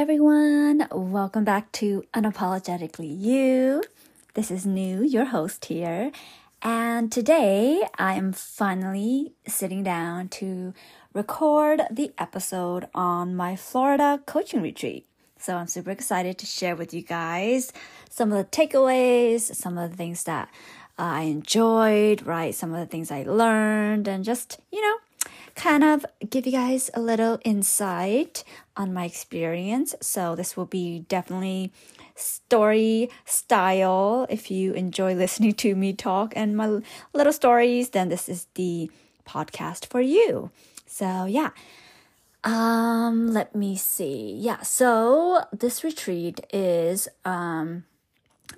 everyone. Welcome back to Unapologetically You. This is New, your host here. And today I am finally sitting down to record the episode on my Florida coaching retreat. So I'm super excited to share with you guys some of the takeaways, some of the things that uh, I enjoyed, right? Some of the things I learned, and just, you know, kind of give you guys a little insight on my experience. So this will be definitely story style. If you enjoy listening to me talk and my little stories, then this is the podcast for you. So yeah. Um, let me see. Yeah, so this retreat is um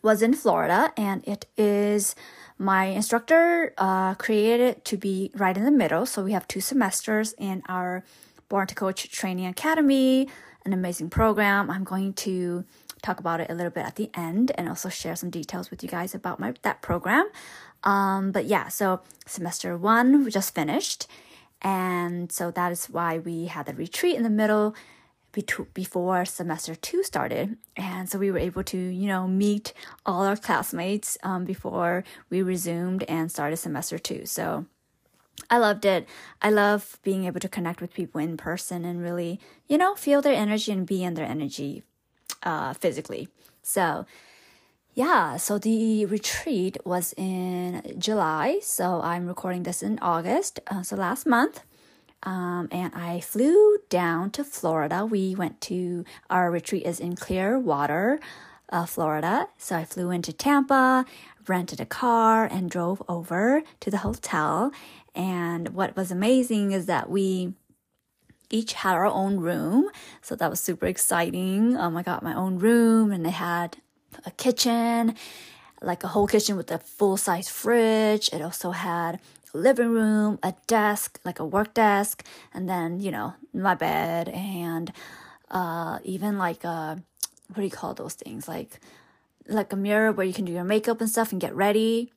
was in Florida and it is my instructor uh, created it to be right in the middle. So we have two semesters in our Born to Coach Training Academy, an amazing program. I'm going to talk about it a little bit at the end and also share some details with you guys about my that program. Um, but yeah, so semester one we just finished, and so that is why we had the retreat in the middle before semester two started. And so we were able to, you know, meet all our classmates um, before we resumed and started semester two. So I loved it. I love being able to connect with people in person and really, you know, feel their energy and be in their energy uh, physically. So, yeah, so the retreat was in July. So I'm recording this in August. Uh, so last month. Um, and I flew down to Florida. We went to our retreat is in Clearwater, uh, Florida. So I flew into Tampa, rented a car, and drove over to the hotel. And what was amazing is that we each had our own room. So that was super exciting. Um, I got my own room, and they had a kitchen, like a whole kitchen with a full size fridge. It also had living room, a desk, like a work desk, and then, you know, my bed and uh, even like a, what do you call those things? Like, like a mirror where you can do your makeup and stuff and get ready.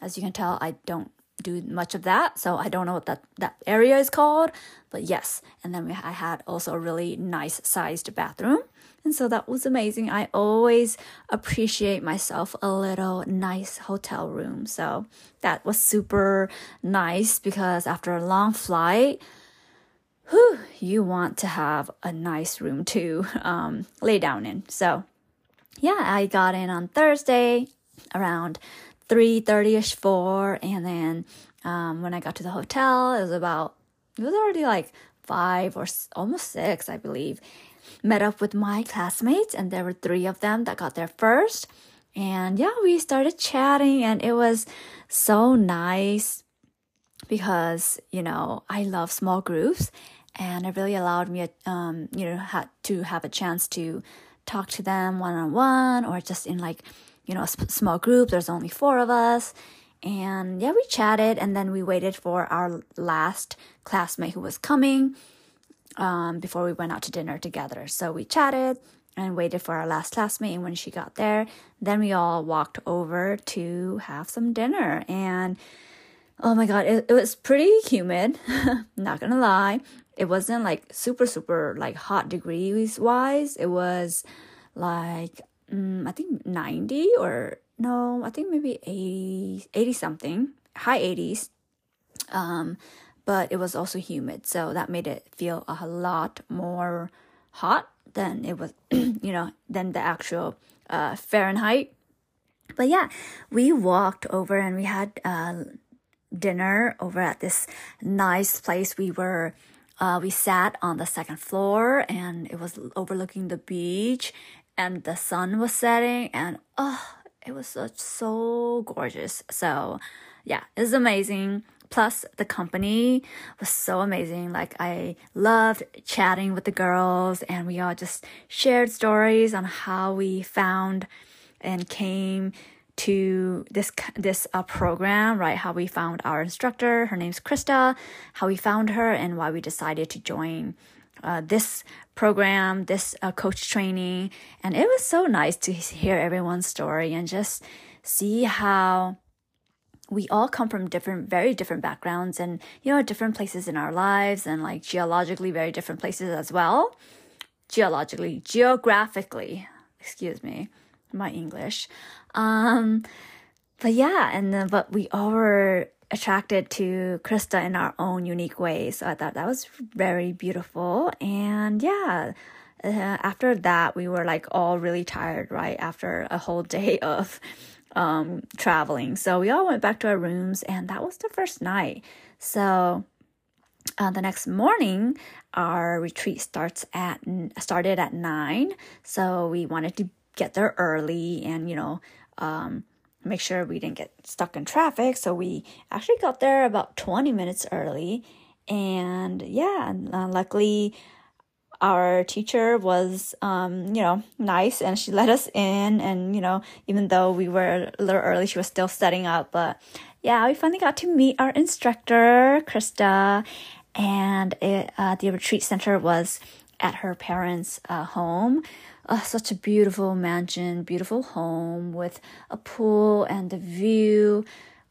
As you can tell, I don't do much of that, so I don't know what that, that area is called, but yes. And then we, I had also a really nice sized bathroom and so that was amazing. I always appreciate myself a little nice hotel room. So that was super nice because after a long flight, whew, you want to have a nice room to um, lay down in. So yeah, I got in on Thursday around 3.30ish 4 and then um, when i got to the hotel it was about it was already like five or almost six i believe met up with my classmates, and there were three of them that got there first. And yeah, we started chatting, and it was so nice because you know I love small groups, and it really allowed me, um, you know, had to have a chance to talk to them one on one or just in like you know a small group. There's only four of us, and yeah, we chatted, and then we waited for our last classmate who was coming um, before we went out to dinner together. So we chatted and waited for our last classmate. And when she got there, then we all walked over to have some dinner. And oh my God, it, it was pretty humid. Not gonna lie. It wasn't like super, super like hot degrees wise. It was like, um, I think 90 or no, I think maybe 80, 80 something, high 80s. Um, but it was also humid. So that made it feel a lot more hot than it was, you know, than the actual uh, Fahrenheit. But yeah, we walked over and we had uh, dinner over at this nice place. We were, uh, we sat on the second floor and it was overlooking the beach and the sun was setting and oh, it was such, so gorgeous. So yeah, it's amazing. Plus, the company was so amazing. Like, I loved chatting with the girls, and we all just shared stories on how we found and came to this this uh, program, right? How we found our instructor. Her name's Krista. How we found her and why we decided to join uh, this program, this uh, coach training, and it was so nice to hear everyone's story and just see how we all come from different, very different backgrounds and, you know, different places in our lives and like geologically very different places as well. geologically, geographically, excuse me, my English. Um, but yeah, and then, but we all were attracted to Krista in our own unique ways. So I thought that was very beautiful. And yeah, uh, after that, we were like all really tired, right? After a whole day of um, traveling. So we all went back to our rooms, and that was the first night. So uh, the next morning, our retreat starts at started at nine. So we wanted to get there early and you know um, make sure we didn't get stuck in traffic. So we actually got there about twenty minutes early, and yeah, uh, luckily our teacher was um, you know nice and she let us in. And you know even though we were a little early she was still setting up. But yeah we finally got to meet our instructor krista. And it, uh, the retreat center was at her parents uh, home uh, such a beautiful mansion beautiful home with a pool and the view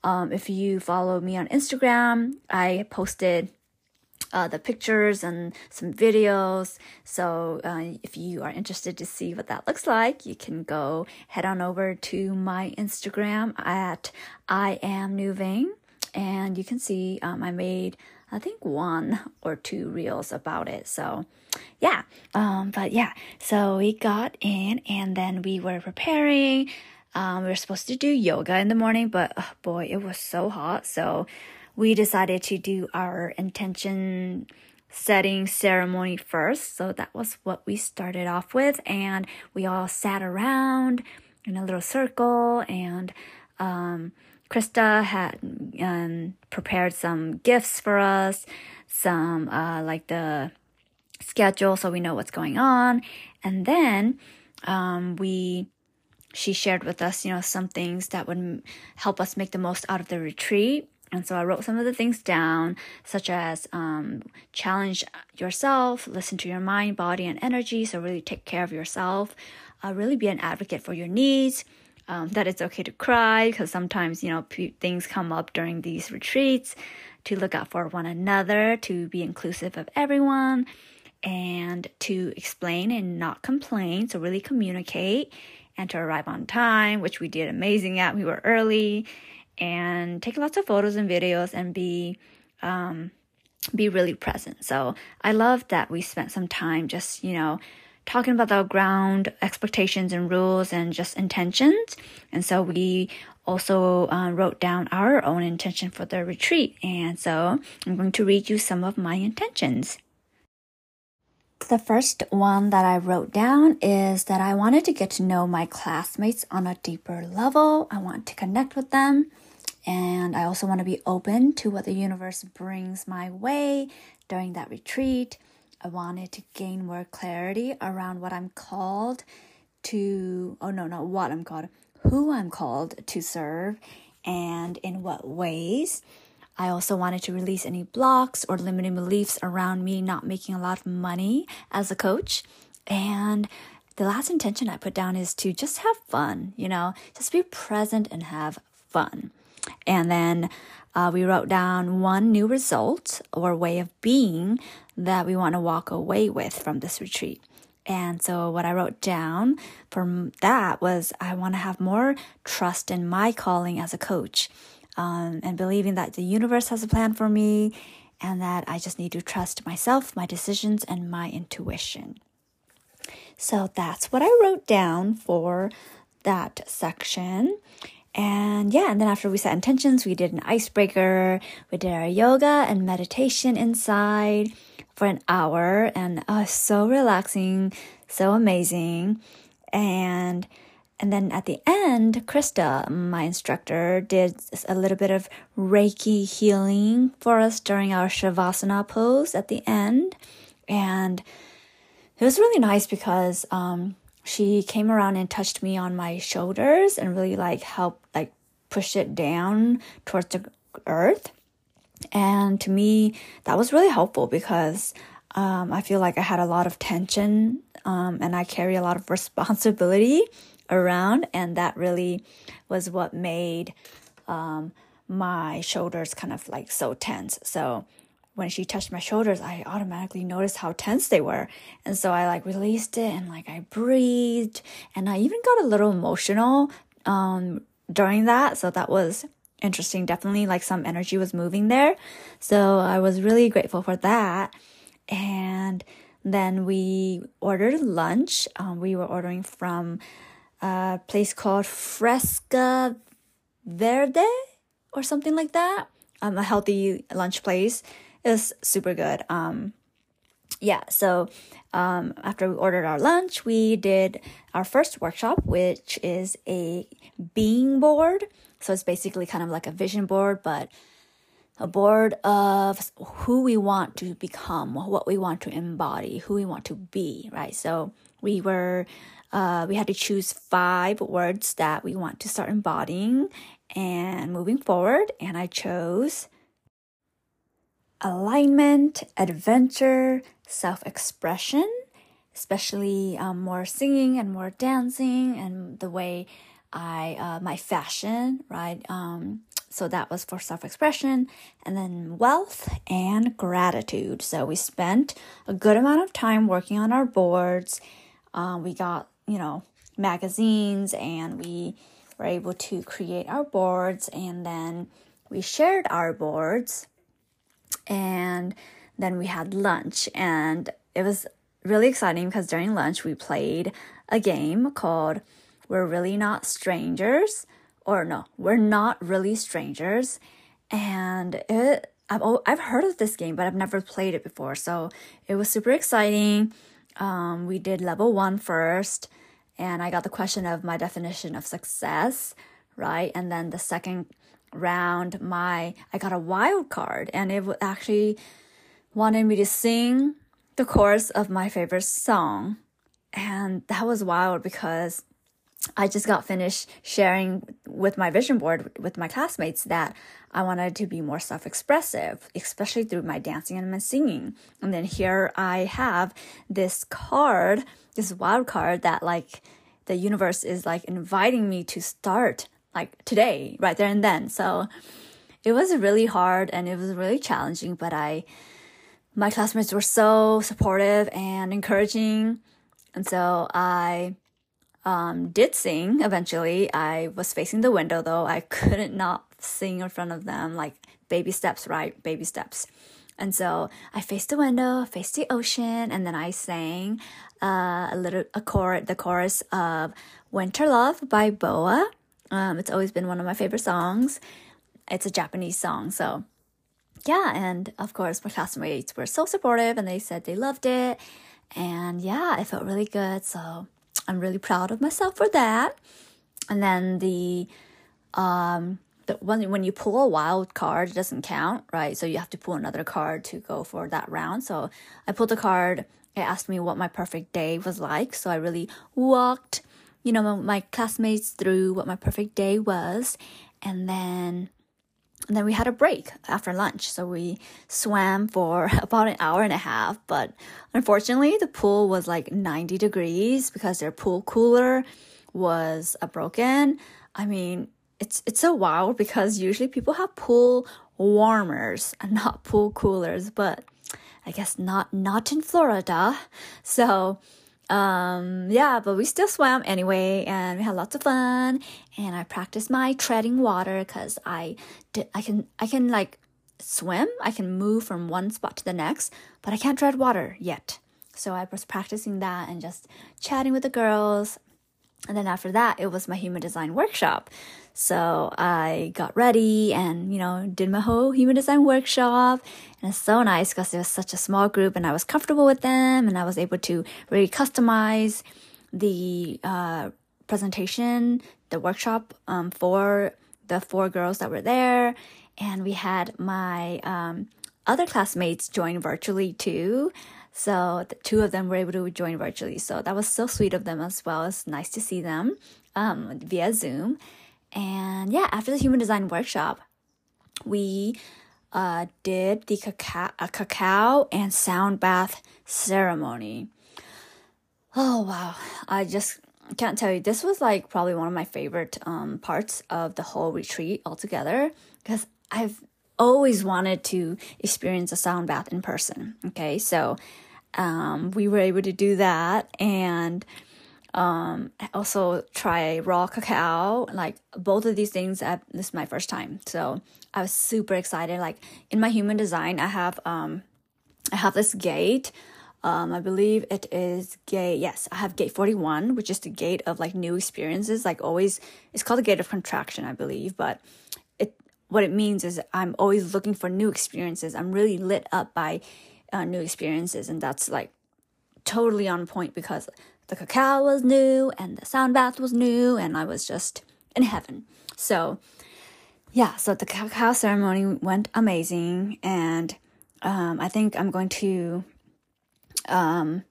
um, if you follow me on instagram i posted uh, the pictures and some videos. So uh, if you are interested to see what that looks like, you can go head on over to my Instagram at I am Nuving, and you can see um, I made I think one or two reels about it. So yeah, um, but yeah, so we got in and then we were preparing. Um, we were supposed to do yoga in the morning, but oh boy, it was so hot. So we decided to do our intention setting ceremony first. So that was what we started off with. And we all sat around in a little circle and, um, Krista had um, prepared some gifts for us, some uh, like the schedule so we know what's going on. And then um, we she shared with us, you know, some things that would help us make the most out of the retreat. And so I wrote some of the things down, such as um, challenge yourself, listen to your mind, body, and energy. So really take care of yourself. Uh, really be an advocate for your needs. Um, that it's okay to cry because sometimes you know p- things come up during these retreats. To look out for one another, to be inclusive of everyone, and to explain and not complain. So really communicate and to arrive on time, which we did amazing at. We were early and take lots of photos and videos and be um, be really present. So I love that we spent some time just you know talking about the ground expectations and rules and just intentions. And so we also uh, wrote down our own intention for the retreat. And so I'm going to read you some of my intentions. The first one that I wrote down is that I wanted to get to know my classmates on a deeper level. I want to connect with them. And I also want to be open to what the universe brings my way during that retreat. I wanted to gain more clarity around what I'm called to, oh no, not what I'm called, who I'm called to serve and in what ways. I also wanted to release any blocks or limiting beliefs around me not making a lot of money as a coach. And the last intention I put down is to just have fun, you know, just be present and have fun. And then uh, we wrote down one new result or way of being that we want to walk away with from this retreat. And so, what I wrote down from that was I want to have more trust in my calling as a coach um, and believing that the universe has a plan for me and that I just need to trust myself, my decisions, and my intuition. So, that's what I wrote down for that section. And yeah, and then after we set intentions, we did an icebreaker, we did our yoga and meditation inside for an hour, and uh, so relaxing, so amazing. And and then at the end, Krista, my instructor, did a little bit of Reiki healing for us during our Shavasana pose at the end. And it was really nice because um, she came around and touched me on my shoulders and really like helped like push it down towards the earth. And to me that was really helpful because um, i feel like i had a lot of tension um, and i carry a lot of responsibility around and that really was what made um, my shoulders kind of like so tense. So when she touched my shoulders, I automatically noticed how tense they were. And so I like released it and like I breathed and I even got a little emotional um during that. So that was interesting. Definitely like some energy was moving there. So I was really grateful for that. And then we ordered lunch. Um, we were ordering from a place called Fresca Verde or something like that. Um, a healthy lunch place. Is super good. Um, yeah, so um, after we ordered our lunch, we did our first workshop, which is a being board. So it's basically kind of like a vision board, but a board of who we want to become, what we want to embody, who we want to be, right? So we were, uh, we had to choose five words that we want to start embodying and moving forward. And I chose alignment, adventure, self expression, especially um, more singing and more dancing, and the way I, uh, my fashion, right? Um, so that was for self expression, and then wealth and gratitude. So we spent a good amount of time working on our boards. Um, we got, you know, magazines and we were able to create our boards, and then we shared our boards, and then we had lunch, and it was really exciting because during lunch we played a game called We're Really Not Strangers or no, we're not really strangers. And it, I've, I've heard of this game, but I've never played it before. So it was super exciting. Um, we did level one first, and I got the question of my definition of success, right? And then the second round, my I got a wild card, and it actually wanted me to sing the chorus of my favorite song, and that was wild because I just got finished sharing with my vision board with my classmates that I wanted to be more self expressive, especially through my dancing and my singing. And then here I have this card, this wild card that like the universe is like inviting me to start like today, right there and then. So it was really hard and it was really challenging, but I, my classmates were so supportive and encouraging. And so I um, did sing eventually. I was facing the window though. I couldn't not sing in front of them, like baby steps, right? Baby steps. And so I faced the window, faced the ocean, and then I sang uh, a little a chorus, the chorus of "Winter Love" by BoA. Um, it's always been one of my favorite songs. It's a Japanese song, so yeah. And of course, my classmates were so supportive, and they said they loved it. And yeah, it felt really good. So I'm really proud of myself for that. And then the um the when when you pull a wild card, it doesn't count, right? So you have to pull another card to go for that round. So I pulled a card. It asked me what my perfect day was like. So I really walked, you know, my classmates through what my perfect day was, and then and then we had a break after lunch. So we swam for about an hour and a half. But unfortunately, the pool was like 90 degrees because their pool cooler was uh, broken. I mean, it's it's so wild because usually people have pool warmers and not pool coolers, but I guess not not in Florida. So um yeah but we still swam anyway and we had lots of fun. And i practiced my treading water because i i can i can like swim. I can move from one spot to the next but i can't tread water yet. So i was practicing that and just chatting with the girls. And then after that, it was my human design workshop. So I got ready and, you know, did my whole human design workshop. And it's so nice because it was such a small group and I was comfortable with them and I was able to really customize the uh, presentation, the workshop um, for the four girls that were there. And we had my um, other classmates join virtually too. So the two of them were able to join virtually. So that was so sweet of them as well. It's nice to see them um, via Zoom. And yeah, after the human design workshop, we uh, did the cacao, uh, cacao and sound bath ceremony. Oh wow! I just can't tell you. This was like probably one of my favorite um, parts of the whole retreat altogether because I've always wanted to experience a sound bath in person. Okay, so um, we were able to do that and um, also try raw cacao. Like both of these things, I, this is my first time, so I was super excited. Like in my human design, I have um, I have this gate. Um, I believe it is gate. Yes, I have gate 41, which is the gate of like new experiences. Like always, it's called the gate of contraction, I believe. But it, what it means is I'm always looking for new experiences. I'm really lit up by uh, new experiences, and that's like totally on point because the cacao was new and the sound bath was new, and I was just in heaven. So, yeah, so the cacao ceremony went amazing, and um, I think I'm going to um,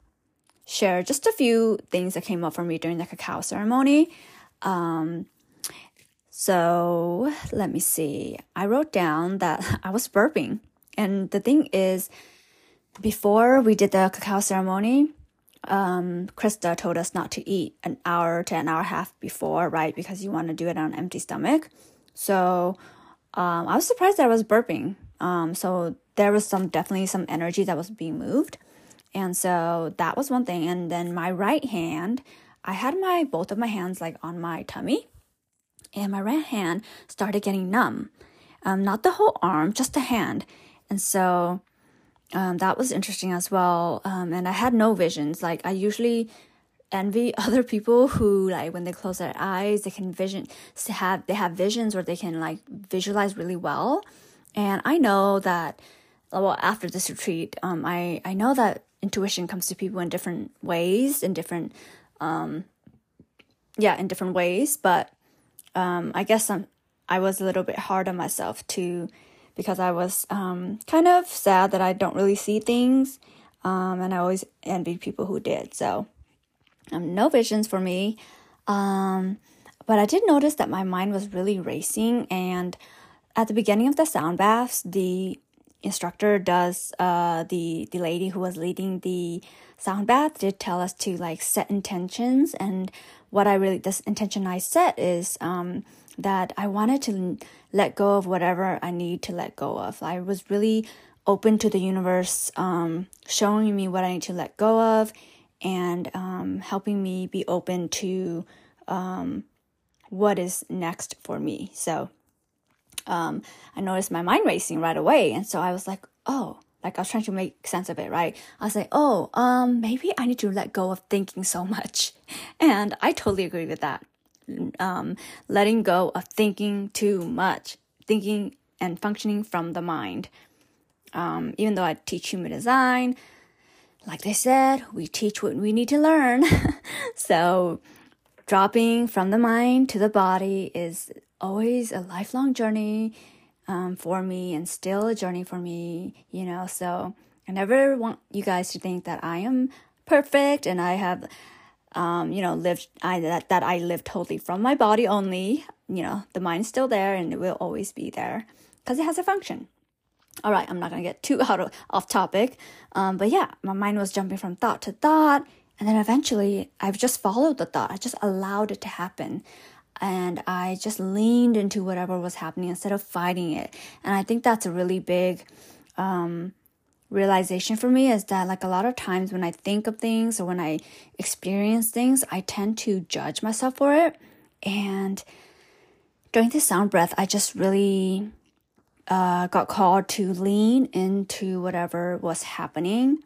share just a few things that came up for me during the cacao ceremony. Um, so let me see. I wrote down that I was burping, and the thing is, before we did the cacao ceremony, um, Krista told us not to eat an hour to an hour and a half before, right? Because you want to do it on an empty stomach. So um, I was surprised that I was burping. Um, so there was some definitely some energy that was being moved. And so that was one thing. And then my right hand, I had my both of my hands like on my tummy, and my right hand started getting numb. Um, not the whole arm, just the hand. And so um, that was interesting as well. Um, and I had no visions. Like I usually envy other people who like when they close their eyes, they can vision to have they have visions where they can like visualize really well. And I know that well after this retreat, um, I I know that intuition comes to people in different ways, in different um, yeah, in different ways. But um, I guess I'm I was a little bit hard on myself to because I was um, kind of sad that I don't really see things. Um, and I always envied people who did. So, um, no visions for me. Um, but I did notice that my mind was really racing. And at the beginning of the sound baths, the instructor does, uh, the, the lady who was leading the sound bath did tell us to like set intentions. And what I really, this intention I set is, um, that I wanted to let go of whatever I need to let go of. I was really open to the universe um, showing me what I need to let go of and um, helping me be open to um, what is next for me. So um, I noticed my mind racing right away. And so I was like, oh, like I was trying to make sense of it, right? I was like, oh, um, maybe I need to let go of thinking so much. And I totally agree with that um, letting go of thinking too much, thinking and functioning from the mind. Um, even though I teach human design, like they said, we teach what we need to learn. so, dropping from the mind to the body is always a lifelong journey um, for me and still a journey for me, you know. So, I never want you guys to think that I am perfect and I have um, you know, lived I that that I live totally from my body only. You know, the mind's still there and it will always be there because it has a function. All right, I'm not gonna get too out of off topic, um, but yeah, my mind was jumping from thought to thought, and then eventually I've just followed the thought. I just allowed it to happen, and I just leaned into whatever was happening instead of fighting it. And I think that's a really big um, realization for me is that like a lot of times when I think of things or when I experience things, I tend to judge myself for it. And during this sound bath, I just really uh, got called to lean into whatever was happening.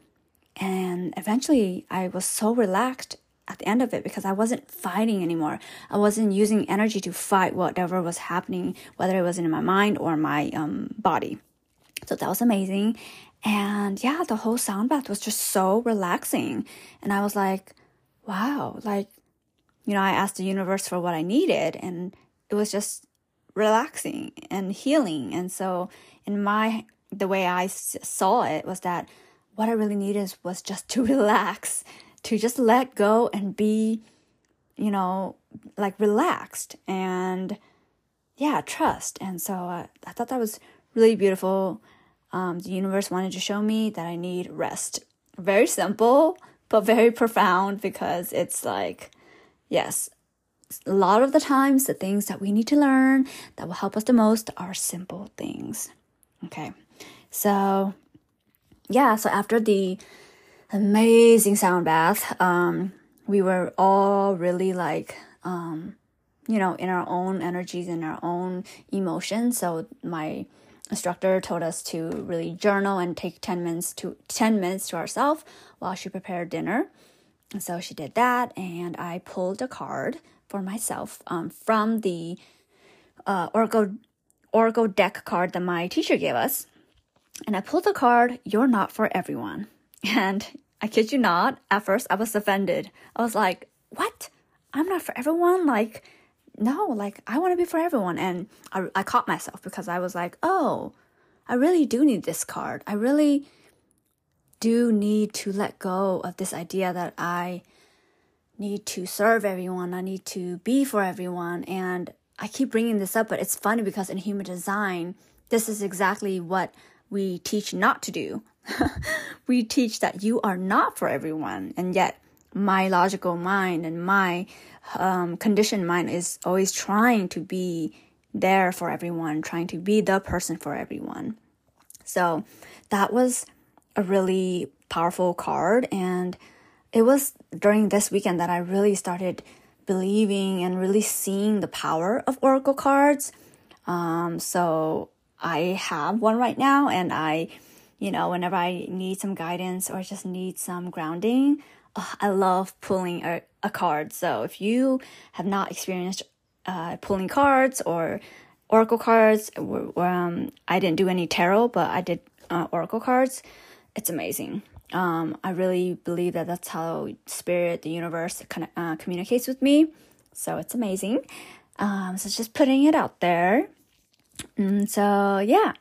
And eventually, I was so relaxed at the end of it because I wasn't fighting anymore. I wasn't using energy to fight whatever was happening, whether it was in my mind or my um, body. So that was amazing. And yeah, the whole sound bath was just so relaxing. And I was like, wow, like, you know, I asked the universe for what I needed and it was just relaxing and healing. And so, in my, the way I saw it was that what I really needed was just to relax, to just let go and be, you know, like relaxed and yeah, trust. And so uh, I thought that was really beautiful um, the universe wanted to show me that I need rest. Very simple, but very profound because it's like, yes, a lot of the times the things that we need to learn that will help us the most are simple things. Okay. So, yeah, so after the amazing sound bath, um, we were all really like, um, you know, in our own energies, in our own emotions. So my instructor told us to really journal and take 10 minutes to 10 minutes to ourselves while she prepared dinner. And so she did that, and I pulled a card for myself um, from the uh, Oracle Oracle deck card that my teacher gave us. And I pulled the card, You're Not for Everyone. And I kid you not, at first I was offended. I was like, What? I'm not for everyone? Like, no, like I want to be for everyone. And I, I caught myself because I was like, Oh, I really do need this card. I really do need to let go of this idea that I need to serve everyone. I need to be for everyone. And I keep bringing this up, but it's funny because in human design, this is exactly what we teach not to do. we teach that you are not for everyone, and yet my logical mind and my um, conditioned mind is always trying to be there for everyone, trying to be the person for everyone. So that was a really powerful card, and it was during this weekend that I really started believing and really seeing the power of oracle cards. Um, so I have one right now, and I, you know, whenever I need some guidance or just need some grounding, oh, I love pulling a, a card. So if you have not experienced uh, pulling cards or oracle cards, um, I didn't do any tarot, but I did uh, oracle cards. It's amazing. Um, I really believe that that's how spirit, the universe, kind of uh, communicates with me. So it's amazing. Um, so just putting it out there. And mm, so yeah,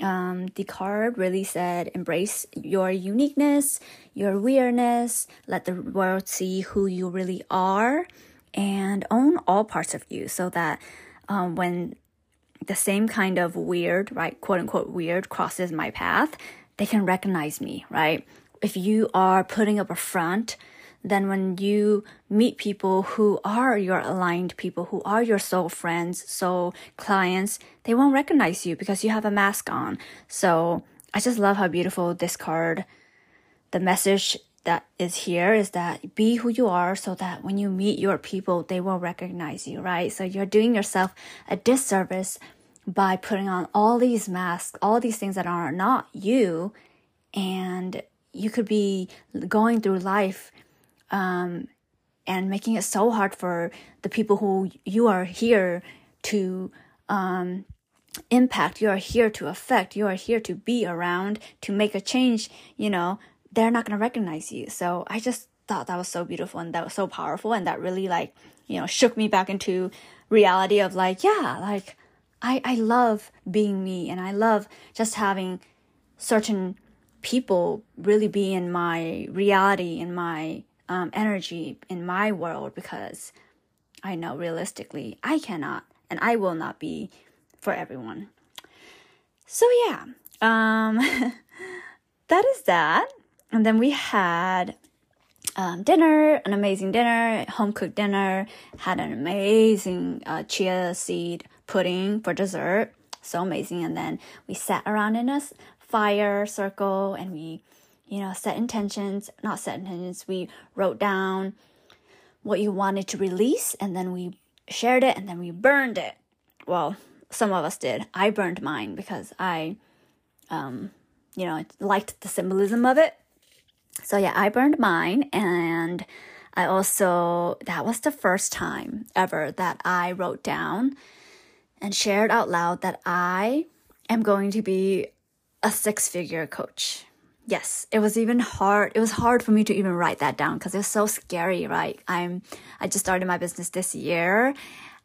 um, the card really said embrace your uniqueness, your weirdness, let the world see who you really are, and own all parts of you so that um, when the same kind of weird, right, quote unquote weird crosses my path, they can recognize me, right? if you are putting up a front, then when you meet people who are your aligned people, who are your soul friends, soul clients, they won't recognize you because you have a mask on. So I just love how beautiful this card, the message that is here is that be who you are so that when you meet your people, they will recognize you, right? So you're doing yourself a disservice by putting on all these masks, all these things that are not you, and you could be going through life um, and making it so hard for the people who you are here to um, impact, you are here to affect, you are here to be around, to make a change, you know, they're not going to recognize you. So I just thought that was so beautiful and that was so powerful and that really like, you know, shook me back into reality of like, yeah, like I, I love being me and I love just having certain people really be in my reality, in my um, energy, in my world, because I know realistically I cannot and I will not be for everyone. So, yeah, um, that is that. And then we had um, dinner, an amazing dinner, home cooked dinner, had an amazing uh, chia seed pudding for dessert. So amazing. And then we sat around in a fire circle and we, you know, set intentions, not set intentions, we wrote down what you wanted to release and then we shared it and then we burned it. Well, some of us did. I burned mine because I, um, you know, liked the symbolism of it. So yeah, I burned mine and I also, that was the first time ever that I wrote down and shared out loud that I am going to be a six figure coach. Yes, it was even hard. It was hard for me to even write that down because it was so scary, right? I'm, I just started my business this year.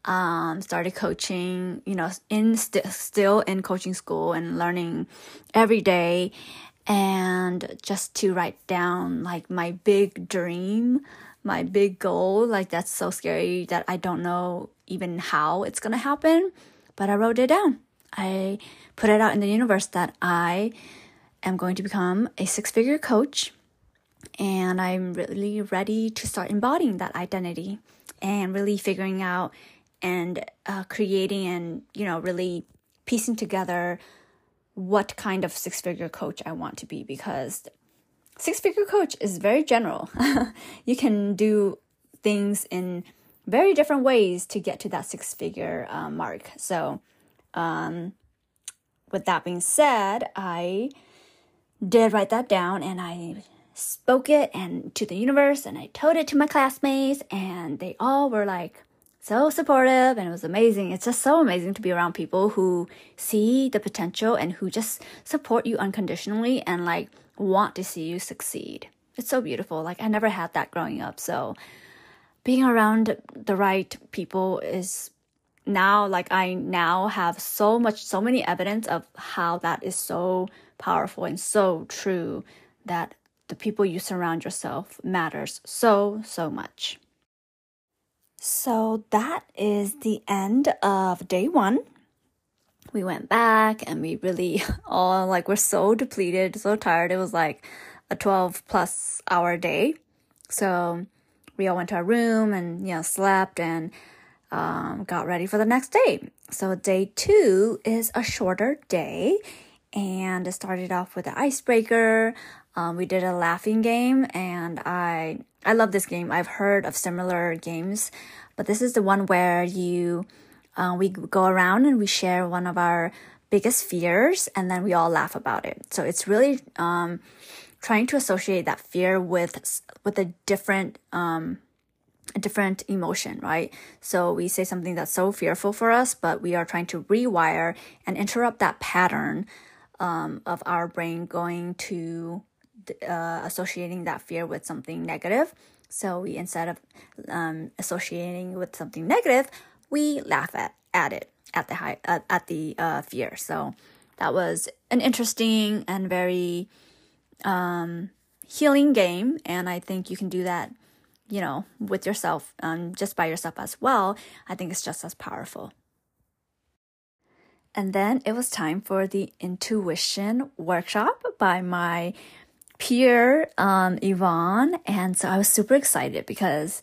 Um, started coaching, you know, in st- still in coaching school and learning every day. And just to write down like my big dream, my big goal, like that's so scary that I don't know even how it's gonna happen. But I wrote it down. I put it out in the universe that I am going to become a six figure coach and I'm really ready to start embodying that identity and really figuring out and uh, creating and, you know, really piecing together what kind of six figure coach I want to be because six figure coach is very general. you can do things in very different ways to get to that six figure uh, mark. So, um, with that being said, I did write that down and I spoke it and to the universe and I told it to my classmates and they all were like so supportive and it was amazing. It's just so amazing to be around people who see the potential and who just support you unconditionally and like want to see you succeed. It's so beautiful. Like I never had that growing up. So being around the right people is now like I now have so much so many evidence of how that is so powerful and so true that the people you surround yourself matters so so much. So that is the end of day 1. We went back and we really all like we're so depleted, so tired. It was like a 12 plus hour day. So we all went to our room and you know slept and um, got ready for the next day. So day two is a shorter day, and it started off with the icebreaker. Um, we did a laughing game, and I I love this game. I've heard of similar games, but this is the one where you uh, we go around and we share one of our biggest fears, and then we all laugh about it. So it's really um, trying to associate that fear with with a different um, a different emotion, right? So we say something that's so fearful for us, but we are trying to rewire and interrupt that pattern um, of our brain going to uh, associating that fear with something negative. So we instead of um, associating with something negative, we laugh at, at it at the high at, at the uh, fear. So that was an interesting and very um, healing game, and I think you can do that, you know, with yourself, um, just by yourself as well. I think it's just as powerful. And then it was time for the intuition workshop by my peer, um, Yvonne. And so I was super excited because,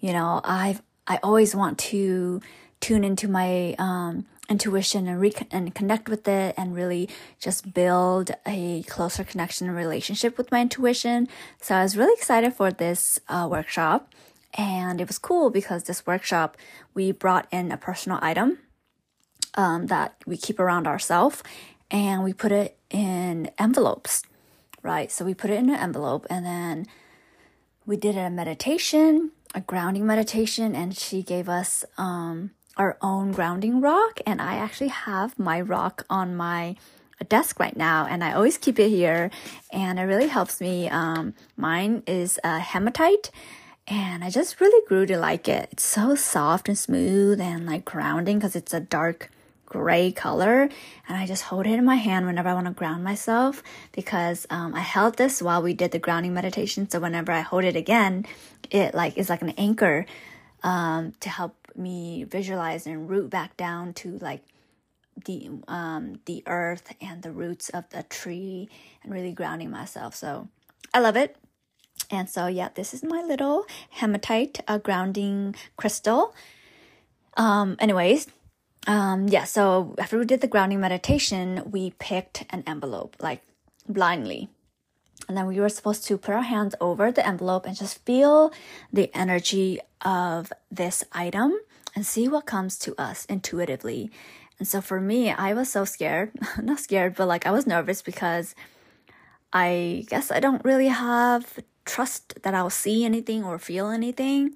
you know, I've, I always want to tune into my, um, intuition and and connect with it and really just build a closer connection and relationship with my intuition. So I was really excited for this uh, workshop and it was cool because this workshop we brought in a personal item um, that we keep around ourselves and we put it in envelopes, right? So we put it in an envelope and then we did a meditation, a grounding meditation, and she gave us um, our own grounding rock and I actually have my rock on my desk right now and I always keep it here and it really helps me. Um, mine is a hematite and I just really grew to like it. It's so soft and smooth and like grounding because it's a dark gray color and I just hold it in my hand whenever I want to ground myself because um, I held this while we did the grounding meditation so whenever I hold it again it like is like an anchor um, to help me visualize and root back down to like the um the earth and the roots of the tree and really grounding myself. So i love it. And so yeah this is my little hematite uh, grounding crystal. Um anyways um yeah so after we did the grounding meditation we picked an envelope like blindly and then we were supposed to put our hands over the envelope and just feel the energy of this item and see what comes to us intuitively. And so for me, I was so scared, not scared, but like I was nervous because I guess I don't really have trust that I'll see anything or feel anything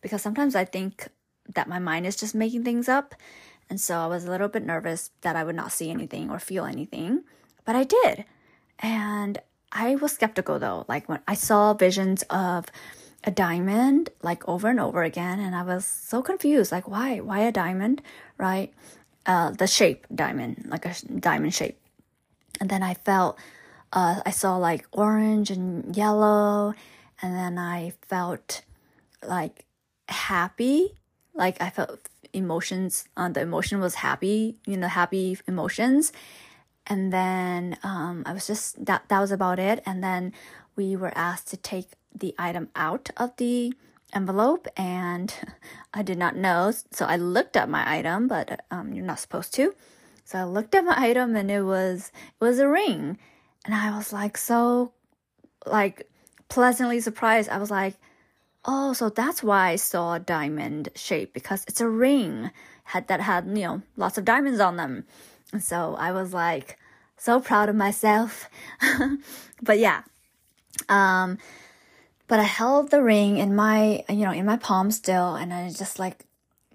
because sometimes I think that my mind is just making things up. And so I was a little bit nervous that I would not see anything or feel anything, but I did. And I was skeptical though. Like when I saw visions of a diamond like over and over again, and I was so confused. Like, why? Why a diamond? Right? Uh, the shape diamond, like a diamond shape. And then I felt, uh, I saw like orange and yellow, and then I felt like happy. Like I felt emotions. Uh, the emotion was happy. You know, happy emotions and then um, I was just that that was about it. And then we were asked to take the item out of the envelope, and I did not know, so I looked at my item, but um, you're not supposed to. So I looked at my item and it was it was a ring. And I was like so like pleasantly surprised. I was like, "Oh, so that's why I saw a diamond shape because it's a ring had that had, you know, lots of diamonds on them." And so I was like so proud of myself. but yeah. Um but I held the ring in my, you know, in my palm still and I just like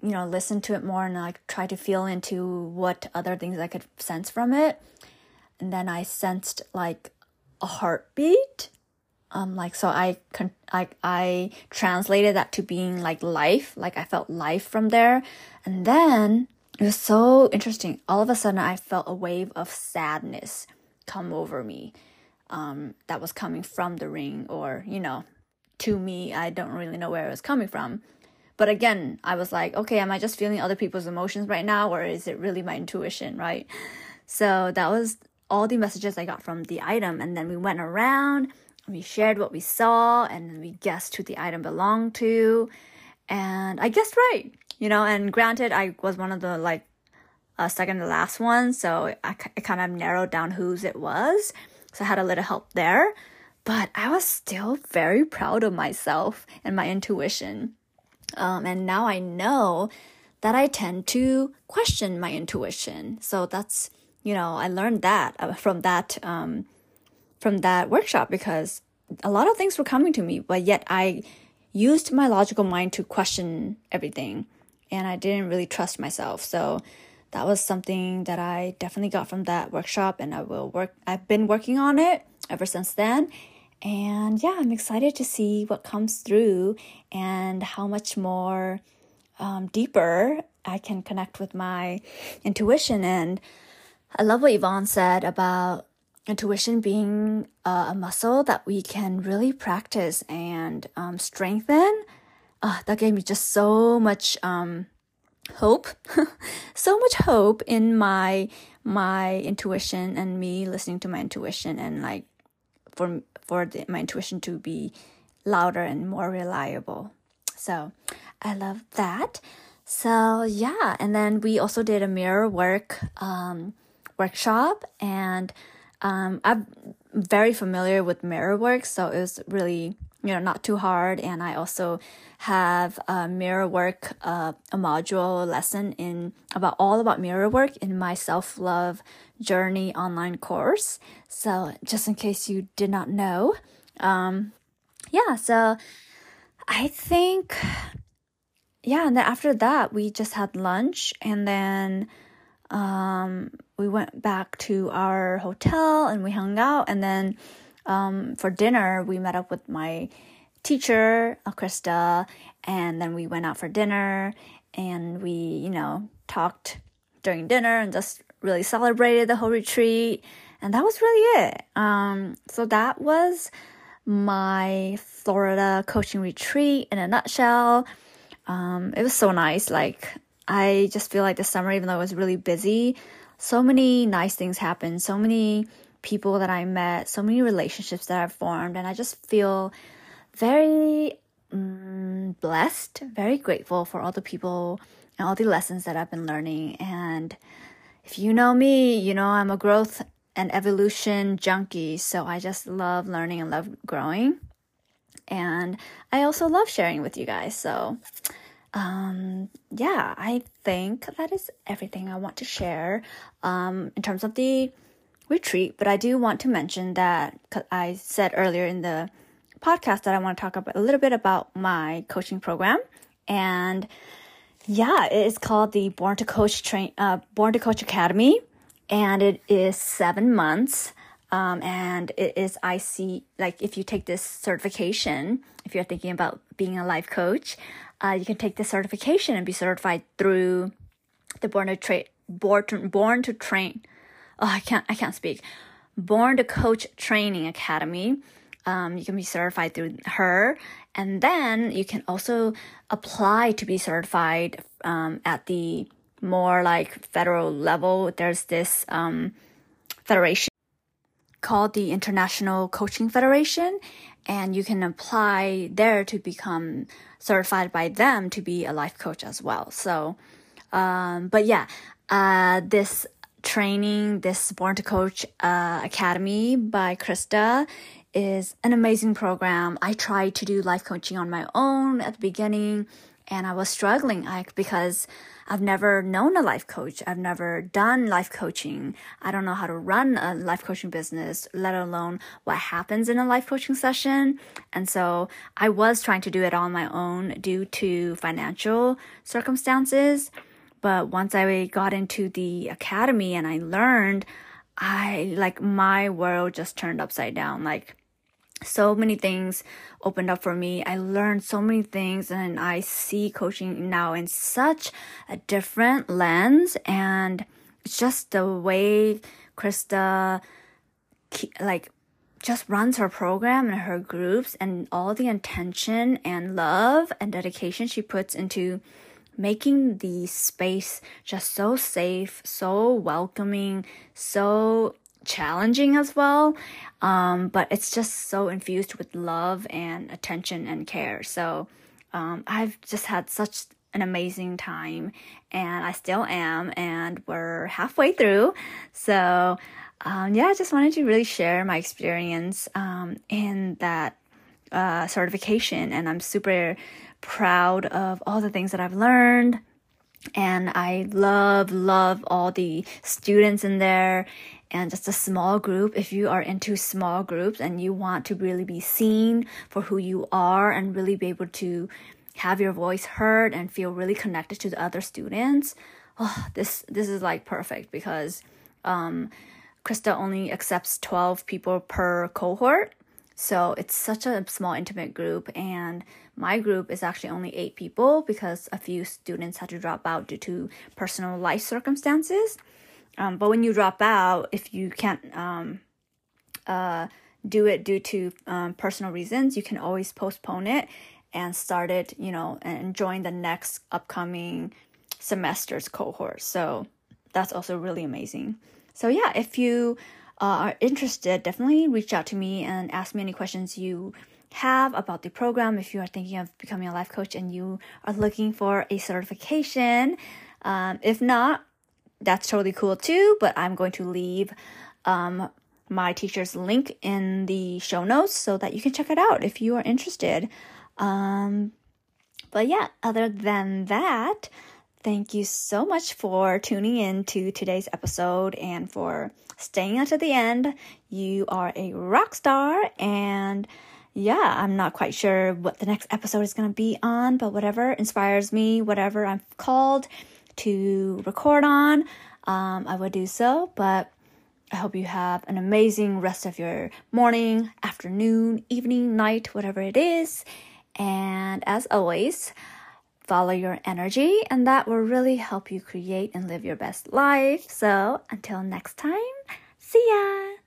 you know, listen to it more and like try to feel into what other things I could sense from it. And then I sensed like a heartbeat. Um, like so I con- I I translated that to being like life, like I felt life from there. And then it was so interesting. All of a sudden I felt a wave of sadness come over me. Um, that was coming from the ring or, you know, to me, I don't really know where it was coming from but again, I was like, okay, am I just feeling other people's emotions right now, or is it really my intuition, right? So that was all the messages I got from the item. And then we went around, we shared what we saw, and we guessed who the item belonged to. And I guessed right, you know, and granted, I was one of the like uh, second to last one, so I, I kind of narrowed down whose it was. So I had a little help there. But I was still very proud of myself and my intuition. Um, and now I know that I tend to question my intuition. So that's, you know, I learned that uh, from that, um, from that workshop because a lot of things were coming to me, but yet I used my logical mind to question everything and I didn't really trust myself. So that was something that I definitely got from that workshop and I will work, I've been working on it ever since then. And yeah, I'm excited to see what comes through and how much more um, deeper I can connect with my intuition. And I love what Yvonne said about intuition being uh, a muscle that we can really practice and um, strengthen. Uh, that gave me just so much um, hope, so much hope in my my intuition and me listening to my intuition and like for for the, my intuition to be louder and more reliable. So I love that. So yeah, and then we also did a mirror work um, workshop, and um, I'm very familiar with mirror work, so it was really you know not too hard. And I also have a mirror work uh, a module lesson in about all about mirror work in my self love journey online course. So just in case you did not know. Um, yeah, so I think, yeah, and then after that, we just had lunch and then um, we went back to our hotel and we hung out. And then um, for dinner, we met up with my teacher, Krista, and then we went out for dinner and we, you know, talked during dinner and just really celebrated the whole retreat. And that was really it. Um, so that was my Florida coaching retreat in a nutshell. Um, it was so nice. Like, I just feel like the summer, even though it was really busy, so many nice things happened, so many people that I met, so many relationships that I've formed, and I just feel very um, blessed, very grateful for all the people and all the lessons that I've been learning. And if you know me, you know I'm a growth and evolution junkie, so I just love learning and love growing. And I also love sharing with you guys. So, um, yeah, I think that is everything I want to share um, in terms of the retreat. But I do want to mention that I said earlier in the podcast that I want to talk about a little bit about my coaching program. And yeah, it is called the Born to Coach Train, uh, Born to Coach Academy and it is seven months. Um, and it is IC, like if you take this certification, if you're thinking about being a life coach, uh, you can take the certification and be certified through the Born to Train, Born to, Born to Train. Oh, I can't, I can't speak. Born to Coach Training Academy. Um, you can be certified through her, and then you can also apply to be certified um, at the more like federal level, there's this um, federation called the International Coaching Federation, and you can apply there to become certified by them to be a life coach as well. So, um, but yeah, uh, this training, this Born to Coach uh, Academy by Krista is an amazing program. I tried to do life coaching on my own at the beginning and I was struggling like because I've never known a life coach. I've never done life coaching. I don't know how to run a life coaching business, let alone what happens in a life coaching session. And so I was trying to do it on my own due to financial circumstances. But once I got into the academy and I learned, I like my world just turned upside down. Like so many things opened up for me. I learned so many things and I see coaching now in such a different lens and it's just the way Krista like just runs her program and her groups and all the intention and love and dedication she puts into making the space just so safe, so welcoming, so challenging as well. Um, but it's just so infused with love and attention and care. So um, I've just had such an amazing time and I still am, and we're halfway through. So um, yeah, I just wanted to really share my experience um, in that uh, certification, and I'm super proud of all the things that I've learned. And I love, love all the students in there and just a small group. If you are into small groups and you want to really be seen for who you are and really be able to have your voice heard and feel really connected to the other students, oh, this this is like perfect because um, Krista only accepts 12 people per cohort. So it's such a small, intimate group. And my group is actually only eight people because a few students had to drop out due to personal life circumstances. Um, but when you drop out, if you can't um, uh, do it due to um, personal reasons, you can always postpone it and start it, you know, and join the next upcoming semester's cohort. So that's also really amazing. So yeah, if you uh, are interested, definitely reach out to me and ask me any questions you have about the program. If you are thinking of becoming a life coach and you are looking for a certification, um, if not, that's totally cool too. But I'm going to leave um, my teacher's link in the show notes so that you can check it out if you are interested. Um, but yeah, other than that, thank you so much for tuning in to today's episode and for staying until the end. You are a rock star and yeah, I'm not quite sure what the next episode is going to be on, but whatever inspires me, whatever I'm called to record on, um, I will do so. But I hope you have an amazing rest of your morning, afternoon, evening, night, whatever it is. And as always, follow your energy, and that will really help you create and live your best life. So until next time, see ya!